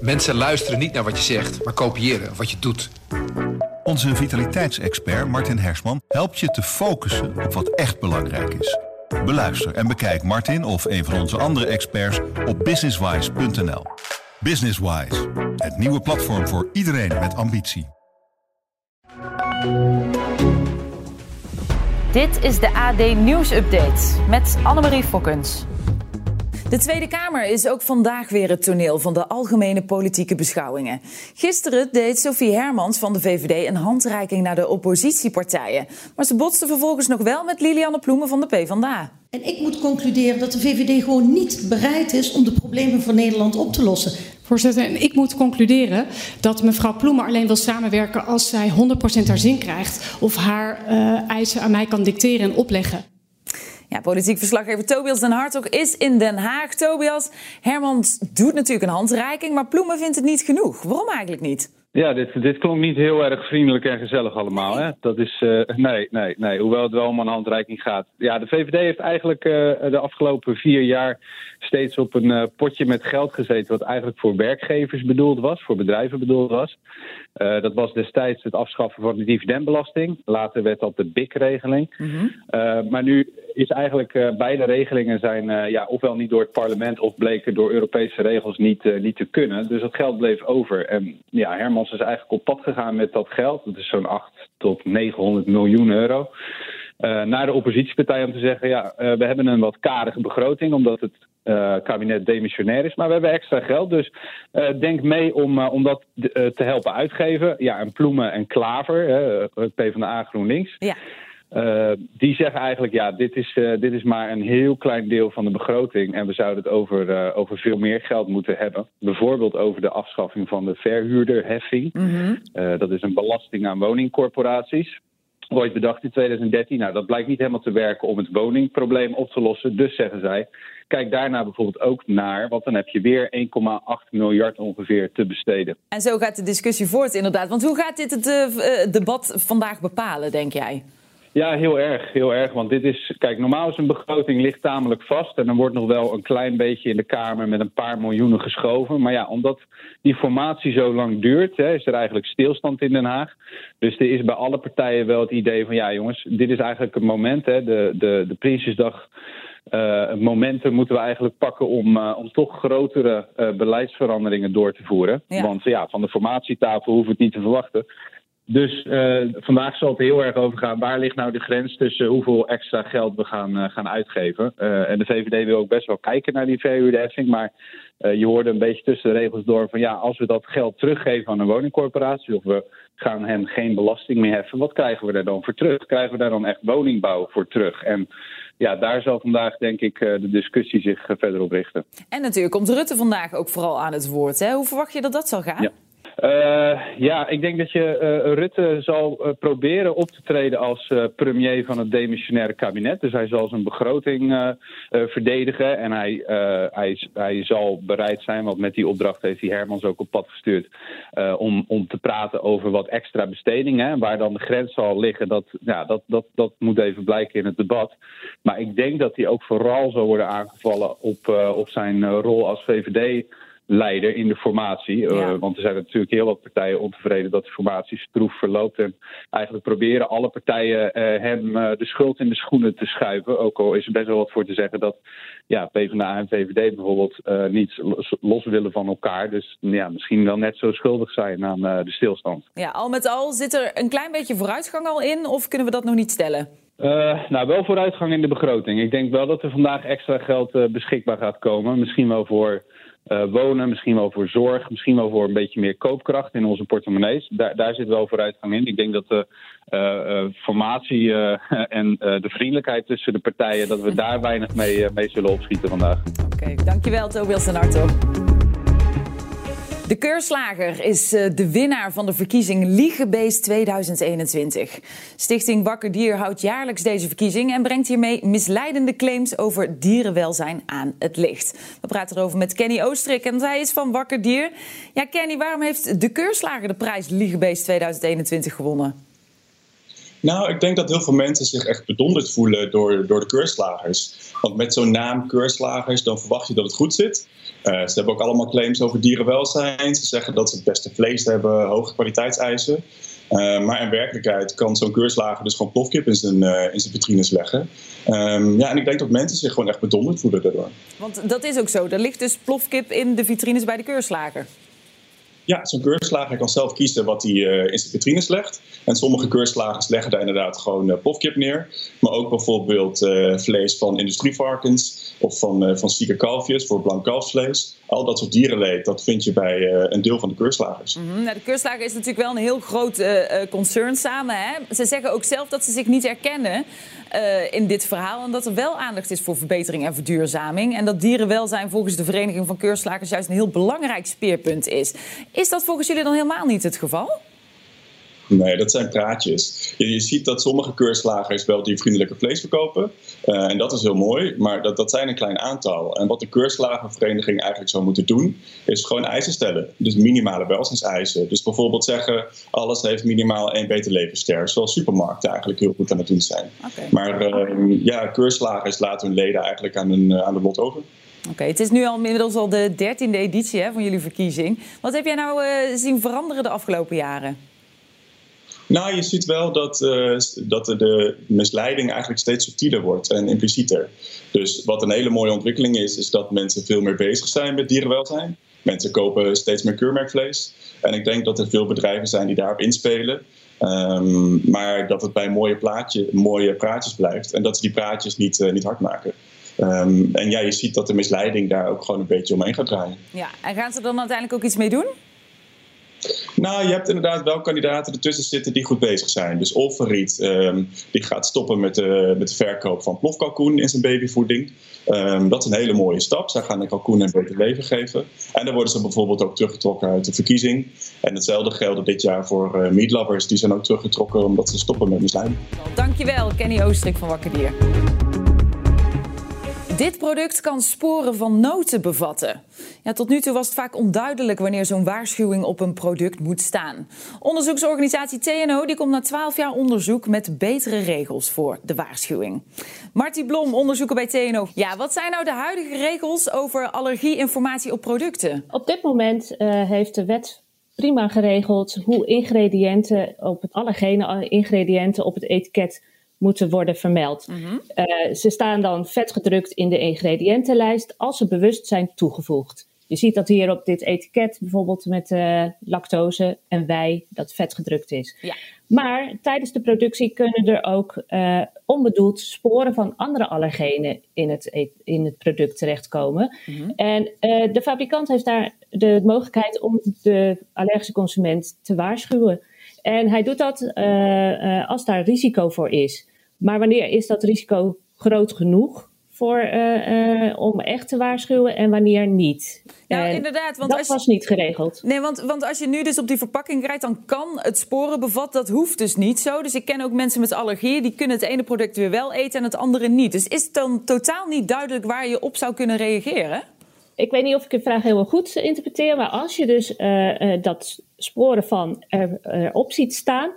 Mensen luisteren niet naar wat je zegt, maar kopiëren wat je doet. Onze vitaliteitsexpert Martin Hersman helpt je te focussen op wat echt belangrijk is. Beluister en bekijk Martin of een van onze andere experts op businesswise.nl. Businesswise, het nieuwe platform voor iedereen met ambitie. Dit is de AD Nieuws Update met Annemarie Fokkens. De Tweede Kamer is ook vandaag weer het toneel van de algemene politieke beschouwingen. Gisteren deed Sophie Hermans van de VVD een handreiking naar de oppositiepartijen. Maar ze botste vervolgens nog wel met Lilianne Ploemen van de PvdA. En ik moet concluderen dat de VVD gewoon niet bereid is om de problemen van Nederland op te lossen. Voorzitter, en ik moet concluderen dat mevrouw Ploemen alleen wil samenwerken als zij 100% haar zin krijgt of haar uh, eisen aan mij kan dicteren en opleggen. Ja, politiek verslaggever Tobias Den Hartog is in Den Haag. Tobias, Hermans doet natuurlijk een handreiking, maar Ploemen vindt het niet genoeg. Waarom eigenlijk niet? Ja, dit, dit klonk niet heel erg vriendelijk en gezellig allemaal. Hè? Dat is, uh, nee, nee, nee. Hoewel het wel om een handreiking gaat. Ja, de VVD heeft eigenlijk uh, de afgelopen vier jaar steeds op een uh, potje met geld gezeten. wat eigenlijk voor werkgevers bedoeld was, voor bedrijven bedoeld was. dat was destijds het afschaffen van de dividendbelasting. Later werd dat de BIC-regeling. Mm -hmm. maar nu is eigenlijk beide regelingen zijn ja, ofwel niet door het parlement of bleken door Europese regels niet, niet te kunnen. Dus dat geld bleef over. En ja, Herman is eigenlijk op pad gegaan met dat geld. Dat is zo'n 8 tot 900 miljoen euro. Uh, naar de oppositiepartij om te zeggen: ja, we hebben een wat karige begroting, omdat het kabinet demissionair is. Maar we hebben extra geld. Dus denk mee om, om dat te helpen uitgeven. Ja, en Ploemen en Klaver, PvdA GroenLinks. Ja. Uh, die zeggen eigenlijk, ja, dit is, uh, dit is maar een heel klein deel van de begroting. En we zouden het over, uh, over veel meer geld moeten hebben. Bijvoorbeeld over de afschaffing van de verhuurderheffing. Mm -hmm. dat is een belasting aan woningcorporaties. Ooit bedacht in 2013. Nou, dat blijkt niet helemaal te werken om het woningprobleem op te lossen. Dus zeggen zij, kijk daarna bijvoorbeeld ook naar, want dan heb je weer 1,8 miljard ongeveer te besteden. En zo gaat de discussie voort, inderdaad. Want hoe gaat dit het debat vandaag bepalen, denk jij? Ja, heel erg, heel erg. Want dit is, kijk, normaal is een begroting ligt tamelijk vast. En dan wordt nog wel een klein beetje in de Kamer met een paar miljoenen geschoven. Maar ja, omdat die formatie zo lang duurt, hè, is er eigenlijk stilstand in Den Haag. Dus er is bij alle partijen wel het idee van, ja jongens, dit is eigenlijk het moment, hè, de, de, de Prinsjesdag... Uh, momenten moeten we eigenlijk pakken om, uh, om toch grotere uh, beleidsveranderingen door te voeren. Ja. Want ja, van de formatietafel hoeven we het niet te verwachten. Dus uh, vandaag zal het heel erg over gaan. Waar ligt nou de grens tussen hoeveel extra geld we gaan, uh, gaan uitgeven? Uh, en de VVD wil ook best wel kijken naar die verhuurderheffing. Maar je hoorde een beetje tussen de regels door van ja, als we dat geld teruggeven aan een woningcorporatie of we gaan hen geen belasting meer heffen, wat krijgen we daar dan voor terug? Krijgen we daar dan echt woningbouw voor terug? En ja, daar zal vandaag denk ik de discussie zich verder op richten. En natuurlijk komt Rutte vandaag ook vooral aan het woord. Hè? Hoe verwacht je dat dat zal gaan? Ja. Uh, ja, ik denk dat je uh, Rutte zal uh, proberen op te treden als premier van het demissionaire kabinet. Dus hij zal zijn begroting verdedigen en hij, hij, hij zal bereid zijn, want met die opdracht heeft hij Hermans ook op pad gestuurd, om, om te praten over wat extra bestedingen. Waar dan de grens zal liggen, dat, ja, dat, dat, dat moet even blijken in het debat. Maar ik denk dat hij ook vooral zal worden aangevallen op, op zijn rol als VVD leider in de formatie. Ja. Uh, want er zijn natuurlijk heel wat partijen ontevreden dat de formatie stroef verloopt. En eigenlijk proberen alle partijen uh, hem uh, de schuld in de schoenen te schuiven. Ook al is er best wel wat voor te zeggen dat ja, PvdA en VVD bijvoorbeeld niet los, willen van elkaar. Dus ja, misschien wel net zo schuldig zijn aan de stilstand. Ja, al met al zit er een klein beetje vooruitgang al in of kunnen we dat nog niet stellen? Uh, nou, wel vooruitgang in de begroting. Ik denk wel dat er vandaag extra geld uh, beschikbaar gaat komen. Misschien wel voor uh, wonen, misschien wel voor zorg, misschien wel voor een beetje meer koopkracht in onze portemonnees. Daar, daar zit wel vooruitgang in. Ik denk dat de uh, uh, formatie en de vriendelijkheid tussen de partijen, dat we daar weinig mee, mee zullen opschieten vandaag. Oké, okay, dankjewel Tobias en Arto. De keurslager is eh, de winnaar van de verkiezing Liegebeest 2021. Stichting Wakker Dier houdt jaarlijks deze verkiezing en brengt hiermee misleidende claims over dierenwelzijn aan het licht. We praten erover met Kenny Oostrik en hij is van Wakker Dier. Ja, Kenny, waarom heeft de keurslager de prijs Liegebeest 2021 gewonnen? Nou, ik denk dat heel veel mensen zich echt bedonderd voelen door, door de keurslagers. Want met zo'n naam keurslagers, dan verwacht je dat het goed zit. ze hebben ook allemaal claims over dierenwelzijn. Ze zeggen dat ze het beste vlees hebben, hoge kwaliteitseisen. Uh, maar in werkelijkheid kan zo'n keurslager dus gewoon plofkip in zijn, uh, in zijn vitrines leggen. Um, ja, en ik denk dat mensen zich gewoon echt bedonderd voelen daardoor. Want dat is ook zo. Er ligt dus plofkip in de vitrines bij de keurslager. Ja, zo'n keurslager kan zelf kiezen wat hij uh, in zijn vitrines legt. En sommige keurslagers leggen daar inderdaad gewoon uh, neer. Maar ook bijvoorbeeld uh, vlees van industrievarkens of van, van zieke kalfjes voor blank kalfsvlees. Al dat soort dierenleed, dat vind je bij een deel van de keurslagers. -hmm. nou, de keurslager is natuurlijk wel een heel groot concern samen. Hè? Ze zeggen ook zelf dat ze zich niet herkennen in dit verhaal. En dat er wel aandacht is voor verbetering en verduurzaming. En dat dierenwelzijn volgens de Vereniging van Keurslagers juist een heel belangrijk speerpunt is. Is dat volgens jullie dan helemaal niet het geval? Nee, dat zijn praatjes. Je, je, ziet dat sommige keurslagers wel die vriendelijke vlees verkopen. Uh, en dat is heel mooi, maar dat, dat zijn een klein aantal. En wat de keurslagervereniging eigenlijk zou moeten doen, is gewoon eisen stellen. Dus minimale welzijnseisen. Dus bijvoorbeeld zeggen, alles heeft minimaal één beter levensster. Zoals supermarkten eigenlijk heel goed aan het doen zijn. Okay. Maar uh, ja, keurslagers laten hun leden eigenlijk aan, hun, aan de lot over. Oké, okay, het is nu al inmiddels al de dertiende editie hè, van jullie verkiezing. Wat heb jij nou uh, zien veranderen de afgelopen jaren? Nou, je ziet wel dat, uh, dat de misleiding eigenlijk steeds subtieler wordt en implicieter. Dus wat een hele mooie ontwikkeling is, is dat mensen veel meer bezig zijn met dierenwelzijn. Mensen kopen steeds meer keurmerkvlees. En ik denk dat er veel bedrijven zijn die daarop inspelen. Um, maar dat het bij mooie, plaatje, mooie praatjes blijft. En dat ze die praatjes niet, uh, niet hard maken. Um, en ja, je ziet dat de misleiding daar ook gewoon een beetje omheen gaat draaien. Ja, en gaan ze dan uiteindelijk ook iets mee doen? Nou, je hebt inderdaad wel kandidaten ertussen zitten die goed bezig zijn. Dus Olferiet, um, die gaat stoppen met de, met de verkoop van plofkalkoen in zijn babyvoeding. Um, dat is een hele mooie stap. Zij gaan de kalkoen een beter leven geven. En dan worden ze bijvoorbeeld ook teruggetrokken uit de verkiezing. En hetzelfde geldt dit jaar voor uh, meatlovers. Die zijn ook teruggetrokken omdat ze stoppen met misleiding. Dankjewel, Kenny Oostrik van Wakker Dier. Dit product kan sporen van noten bevatten. Ja, tot nu toe was het vaak onduidelijk wanneer zo'n waarschuwing op een product moet staan. Onderzoeksorganisatie TNO die komt na 12 jaar onderzoek met betere regels voor de waarschuwing. Marty Blom, onderzoeker bij TNO. Ja, wat zijn nou de huidige regels over allergieinformatie op producten? Op dit moment uh, heeft de wet prima geregeld hoe ingrediënten op het allergene ingrediënten op het etiket moeten worden vermeld. Mm-hmm. uh, ze staan dan vetgedrukt in de ingrediëntenlijst als ze bewust zijn toegevoegd. Je ziet dat hier op dit etiket bijvoorbeeld met uh, lactose en wei dat vetgedrukt is. Ja. Maar tijdens de productie kunnen er ook uh, onbedoeld sporen van andere allergenen in het, in het product terechtkomen. Mm-hmm. En uh, de fabrikant heeft daar de mogelijkheid om de allergische consument te waarschuwen. En hij doet dat uh, als daar risico voor is. Maar wanneer is dat risico groot genoeg voor, uh, uh, om echt te waarschuwen en wanneer niet? Nou, en inderdaad. Want dat als je, was niet geregeld. Nee, want, want als je nu dus op die verpakking rijdt, dan kan het sporen bevatten. Dat hoeft dus niet zo. Dus ik ken ook mensen met allergieën, die kunnen het ene product weer wel eten en het andere niet. Dus is het dan totaal niet duidelijk waar je op zou kunnen reageren? Ik weet niet of ik de vraag heel goed interpreteer, maar als je dus uh, dat sporen van er, erop ziet staan,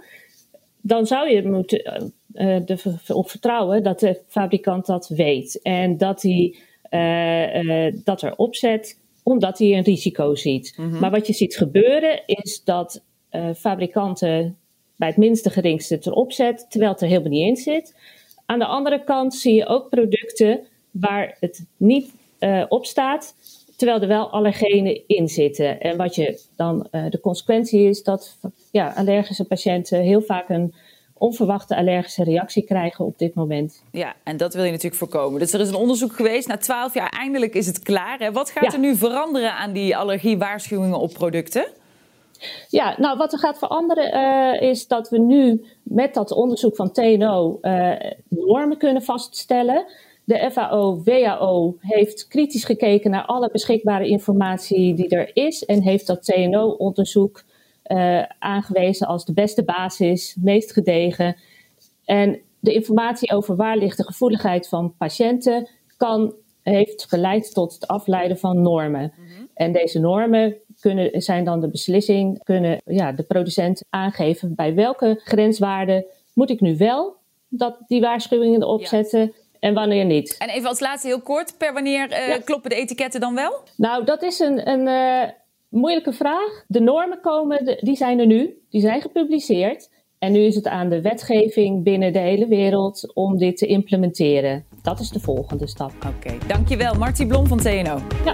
dan zou je moeten uh, op vertrouwen dat de fabrikant dat weet. En dat hij uh, uh, dat erop zet omdat hij een risico ziet. Mm -hmm. Maar wat je ziet gebeuren is dat fabrikanten bij het minste geringste het erop zetten, terwijl het er helemaal niet in zit. Aan de andere kant zie je ook producten waar het niet op staat, terwijl er wel allergenen in zitten. En wat je dan de consequentie is dat ja, allergische patiënten heel vaak een onverwachte allergische reactie krijgen op dit moment. Ja, en dat wil je natuurlijk voorkomen. Dus er is een onderzoek geweest. Na twaalf jaar eindelijk is het klaar. Hè? Wat gaat ja. er nu veranderen aan die allergiewaarschuwingen op producten? Ja, nou wat er gaat veranderen uh, is dat we nu met dat onderzoek van TNO uh, normen kunnen vaststellen. De FAO, WHO heeft kritisch gekeken naar alle beschikbare informatie die er is en heeft dat TNO-onderzoek uh, aangewezen als de beste basis, meest gedegen. En de informatie over waar ligt de gevoeligheid van patiënten kan, heeft geleid tot het afleiden van normen. Mm-hmm. En deze normen kunnen, zijn dan de beslissing, kunnen ja, de producent aangeven bij welke grenswaarden moet ik nu wel dat die waarschuwingen erop zetten. En wanneer niet. En even als laatste heel kort, per wanneer uh, kloppen de etiketten dan wel? Nou, dat is een, een uh, moeilijke vraag. De normen komen, die zijn er nu, die zijn gepubliceerd. En nu is het aan de wetgeving binnen de hele wereld om dit te implementeren. Dat is de volgende stap. Oké, dankjewel. Martie Blom van TNO. Ja.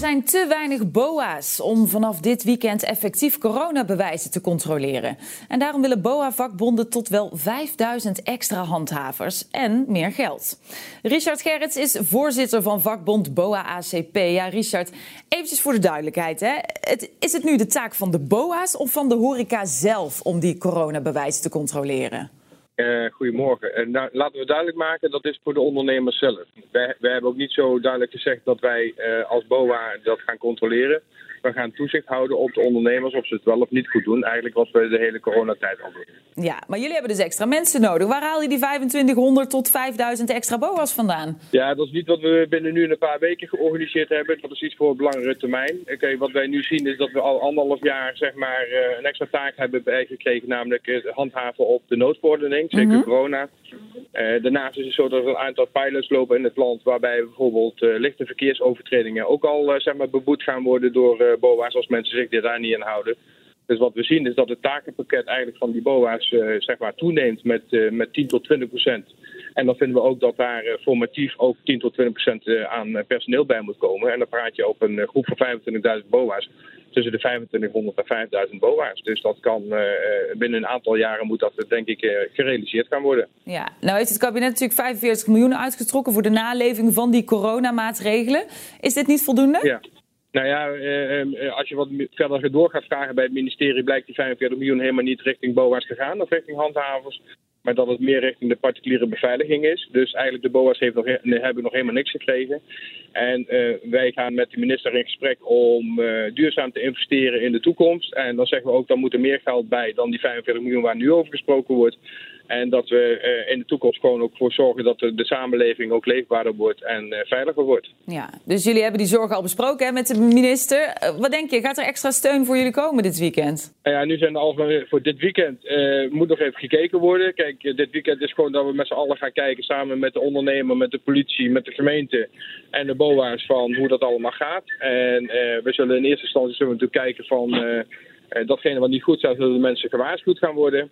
Er zijn te weinig BOA's om vanaf dit weekend effectief coronabewijzen te controleren. En daarom willen BOA-vakbonden tot wel 5000 extra handhavers en meer geld. Richard Gerrits is voorzitter van vakbond BOA-ACP. Ja, Richard, eventjes voor de duidelijkheid. Hè. Het, is het nu de taak van de BOA's of van de horeca zelf om die coronabewijzen te controleren? Uh, goedemorgen. Uh, nou, laten we duidelijk maken, dat is voor de ondernemers zelf. Wij, wij hebben ook niet zo duidelijk gezegd dat wij uh, als BOA dat gaan controleren. We gaan toezicht houden op de ondernemers of ze het wel of niet goed doen. Eigenlijk wat we de hele coronatijd al doen. Ja, maar jullie hebben dus extra mensen nodig. Waar haal je die 2500 tot 5000 extra BOA's vandaan? Ja, dat is niet wat we binnen nu een paar weken georganiseerd hebben. Dat is iets voor op langere termijn. Oké, wat wij nu zien is dat we al anderhalf jaar zeg maar, een extra taak hebben bijgekregen. Namelijk het handhaven op de noodverordening, zeker mm -hmm. corona. Uh, daarnaast is het zo dat er een aantal pilots lopen in het land waarbij bijvoorbeeld uh, lichte verkeersovertredingen ook al uh, zeg maar, beboet gaan worden door BOA's als mensen zich dit daar niet aan houden. Dus wat we zien is dat het takenpakket eigenlijk van die BOA's zeg maar, toeneemt met, met 10 tot 20 procent. En dan vinden we ook dat daar formatief ook 10 tot 20 procent aan personeel bij moet komen. En dan praat je over een groep van 25.000 BOA's tussen de 2500 en 5000 BOA's. Dus dat kan uh, binnen een aantal jaren moet dat denk ik uh, gerealiseerd gaan worden. Ja, nou heeft het kabinet natuurlijk 45 miljoen uitgetrokken voor de naleving van die coronamaatregelen. Is dit niet voldoende? Ja. Nou ja, als je wat verder door gaat vragen bij het ministerie, blijkt die 45 miljoen helemaal niet richting BOA's gegaan of richting handhavers. Maar dat het meer richting de particuliere beveiliging is. Dus eigenlijk de BOA's heeft nog, hebben nog helemaal niks gekregen. En uh, wij gaan met de minister in gesprek om uh, duurzaam te investeren in de toekomst. En dan zeggen we ook, dan moet er meer geld bij dan die 45 miljoen waar nu over gesproken wordt. En dat we uh, in de toekomst gewoon ook voor zorgen dat de, de samenleving ook leefbaarder wordt en veiliger wordt. Ja, dus jullie hebben die zorgen al besproken hè, met de minister. wat denk je, gaat er extra steun voor jullie komen dit weekend? ja, nu zijn de algemeen voor dit weekend moet nog even gekeken worden. Kijk, dit weekend is gewoon dat we met z'n allen gaan kijken samen met de ondernemer, met de politie, met de gemeente en de BOA's van hoe dat allemaal gaat. En uh, we zullen in eerste instantie zullen we natuurlijk kijken van uh, datgene wat niet goed gaat, zullen de mensen gewaarschuwd gaan worden.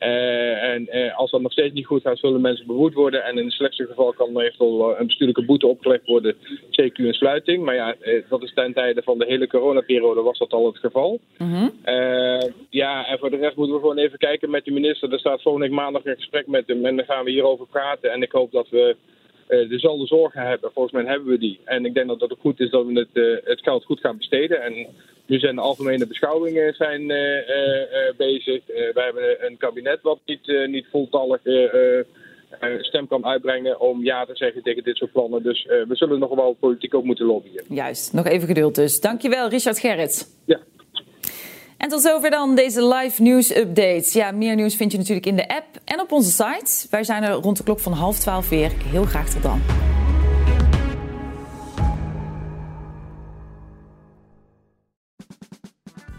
Uh, en uh, als dat nog steeds niet goed gaat, zullen mensen behoed worden. En in het slechtste geval kan er eventueel een bestuurlijke boete opgelegd worden, CQ een sluiting. Maar ja, uh, dat is ten tijde van de hele coronaperiode was dat al het geval. Mm -hmm. ja, en voor de rest moeten we gewoon even kijken met de minister. Er staat volgende week maandag een gesprek met hem en dan gaan we hierover praten. En ik hoop dat we dezelfde zorgen hebben. Volgens mij hebben we die. En ik denk dat het goed is dat we het, het geld goed gaan besteden. En nu zijn de algemene beschouwingen zijn, uh, bezig. we hebben een kabinet wat niet, niet voltallig stem kan uitbrengen om ja te zeggen tegen dit soort plannen. Dus we zullen nog wel politiek ook moeten lobbyen. Juist, nog even geduld dus. Dankjewel, Richard Gerrits. Ja. En tot zover dan deze live nieuws updates. Ja, meer nieuws vind je natuurlijk in de app en op onze site. Wij zijn er rond de klok van half twaalf weer. Heel graag tot dan.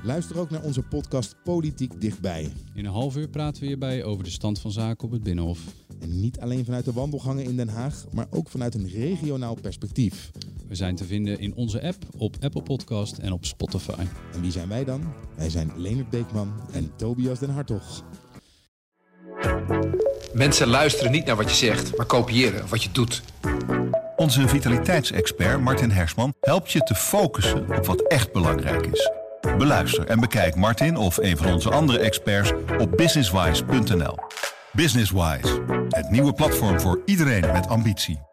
Luister ook naar onze podcast Politiek Dichtbij. In een half uur praten we hierbij over de stand van zaken op het Binnenhof. En niet alleen vanuit de wandelgangen in Den Haag, maar ook vanuit een regionaal perspectief. We zijn te vinden in onze app, op Apple Podcast en op Spotify. En wie zijn wij dan? Wij zijn Leonard Beekman en Tobias den Hartog. Mensen luisteren niet naar wat je zegt, maar kopiëren wat je doet. Onze vitaliteitsexpert Martin Hersman helpt je te focussen op wat echt belangrijk is. Beluister en bekijk Martin of een van onze andere experts op businesswise.nl. Businesswise, het nieuwe platform voor iedereen met ambitie.